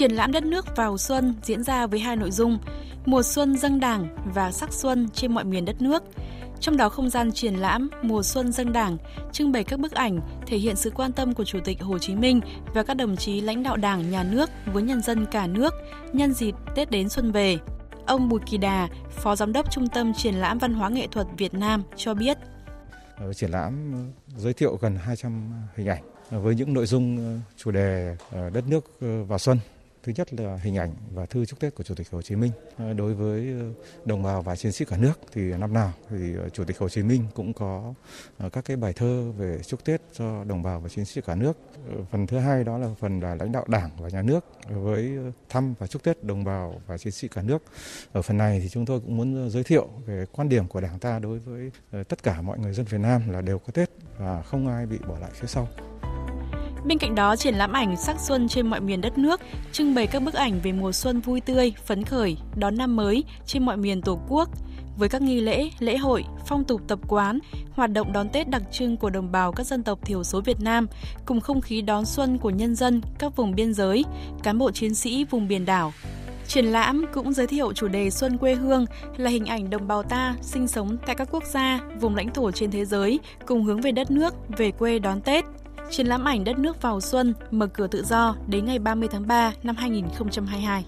Triển lãm đất nước vào xuân diễn ra với hai nội dung: Mùa xuân dâng Đảng và sắc xuân trên mọi miền đất nước. Trong đó không gian triển lãm Mùa xuân dâng Đảng trưng bày các bức ảnh thể hiện sự quan tâm của Chủ tịch Hồ Chí Minh và các đồng chí lãnh đạo Đảng, Nhà nước với nhân dân cả nước nhân dịp Tết đến xuân về. Ông Bùi Kỳ Đà, Phó Giám đốc Trung tâm Triển lãm Văn hóa Nghệ thuật Việt Nam cho biết. Ờ, triển lãm giới thiệu gần 200 hình ảnh với những nội dung ờ, chủ đề ờ, đất nước vào xuân Thứ nhất là hình ảnh và thư chúc Tết của Chủ tịch Hồ Chí Minh à, đối với ờ, đồng bào và chiến sĩ cả nước thì năm nào thì ờ, Chủ tịch Hồ Chí Minh cũng có ờ, các cái bài thơ về chúc Tết cho đồng bào và chiến sĩ cả nước. Phần thứ hai đó là phần là lãnh đạo Đảng và nhà nước với thăm và chúc Tết đồng bào và chiến sĩ cả nước. Ở phần này thì chúng tôi cũng muốn giới thiệu về quan điểm của Đảng ta đối với tất cả mọi người dân Việt Nam là đều có Tết và không ai bị bỏ lại phía sau. Bên cạnh đó, triển lãm ảnh sắc xuân trên mọi miền đất nước trưng bày các bức ảnh về mùa xuân vui tươi, phấn khởi, đón năm mới trên mọi miền Tổ quốc với các nghi lễ, lễ hội, phong tục tập quán, hoạt động đón Tết đặc trưng của đồng bào các dân tộc thiểu số Việt Nam, cùng không khí đón xuân của nhân dân các vùng biên giới, cán bộ chiến sĩ vùng biển đảo. Triển lãm cũng giới thiệu chủ đề Xuân quê hương là hình ảnh đồng bào ta sinh sống tại các quốc gia, vùng lãnh thổ trên thế giới cùng hướng về đất nước, về quê đón Tết. Triển lãm ảnh đất nước vào xuân mở cửa tự do đến ngày 30 tháng 3 năm 2022.